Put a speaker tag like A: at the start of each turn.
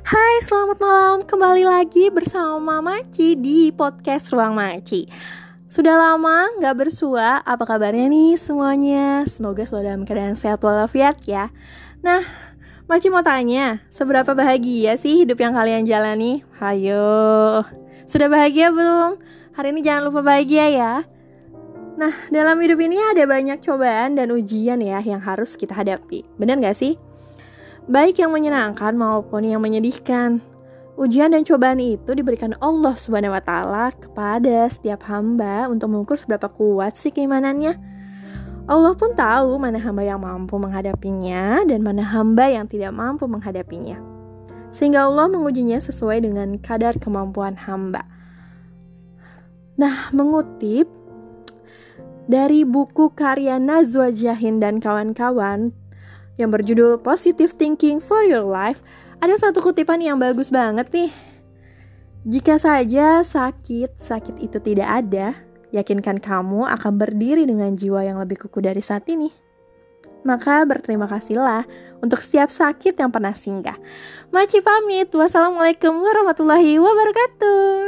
A: Hai, selamat malam. Kembali lagi bersama Maci di podcast Ruang Maci. Sudah lama nggak bersua, apa kabarnya nih semuanya? Semoga selalu dalam keadaan sehat walafiat ya. Nah, Maci mau tanya, seberapa bahagia sih hidup yang kalian jalani? Hayo, sudah bahagia belum? Hari ini jangan lupa bahagia ya. Nah, dalam hidup ini ada banyak cobaan dan ujian ya yang harus kita hadapi. Bener gak sih? Baik yang menyenangkan maupun yang menyedihkan. Ujian dan cobaan itu diberikan Allah Subhanahu wa taala kepada setiap hamba untuk mengukur seberapa kuat sih keimanannya. Allah pun tahu mana hamba yang mampu menghadapinya dan mana hamba yang tidak mampu menghadapinya. Sehingga Allah mengujinya sesuai dengan kadar kemampuan hamba. Nah, mengutip dari buku karya Nazwa Jahin dan kawan-kawan yang berjudul Positive Thinking for Your Life, ada satu kutipan yang bagus banget nih. Jika saja sakit, sakit itu tidak ada, yakinkan kamu akan berdiri dengan jiwa yang lebih kukuh dari saat ini. Maka berterima kasihlah untuk setiap sakit yang pernah singgah. Maci pamit. Wassalamualaikum warahmatullahi wabarakatuh.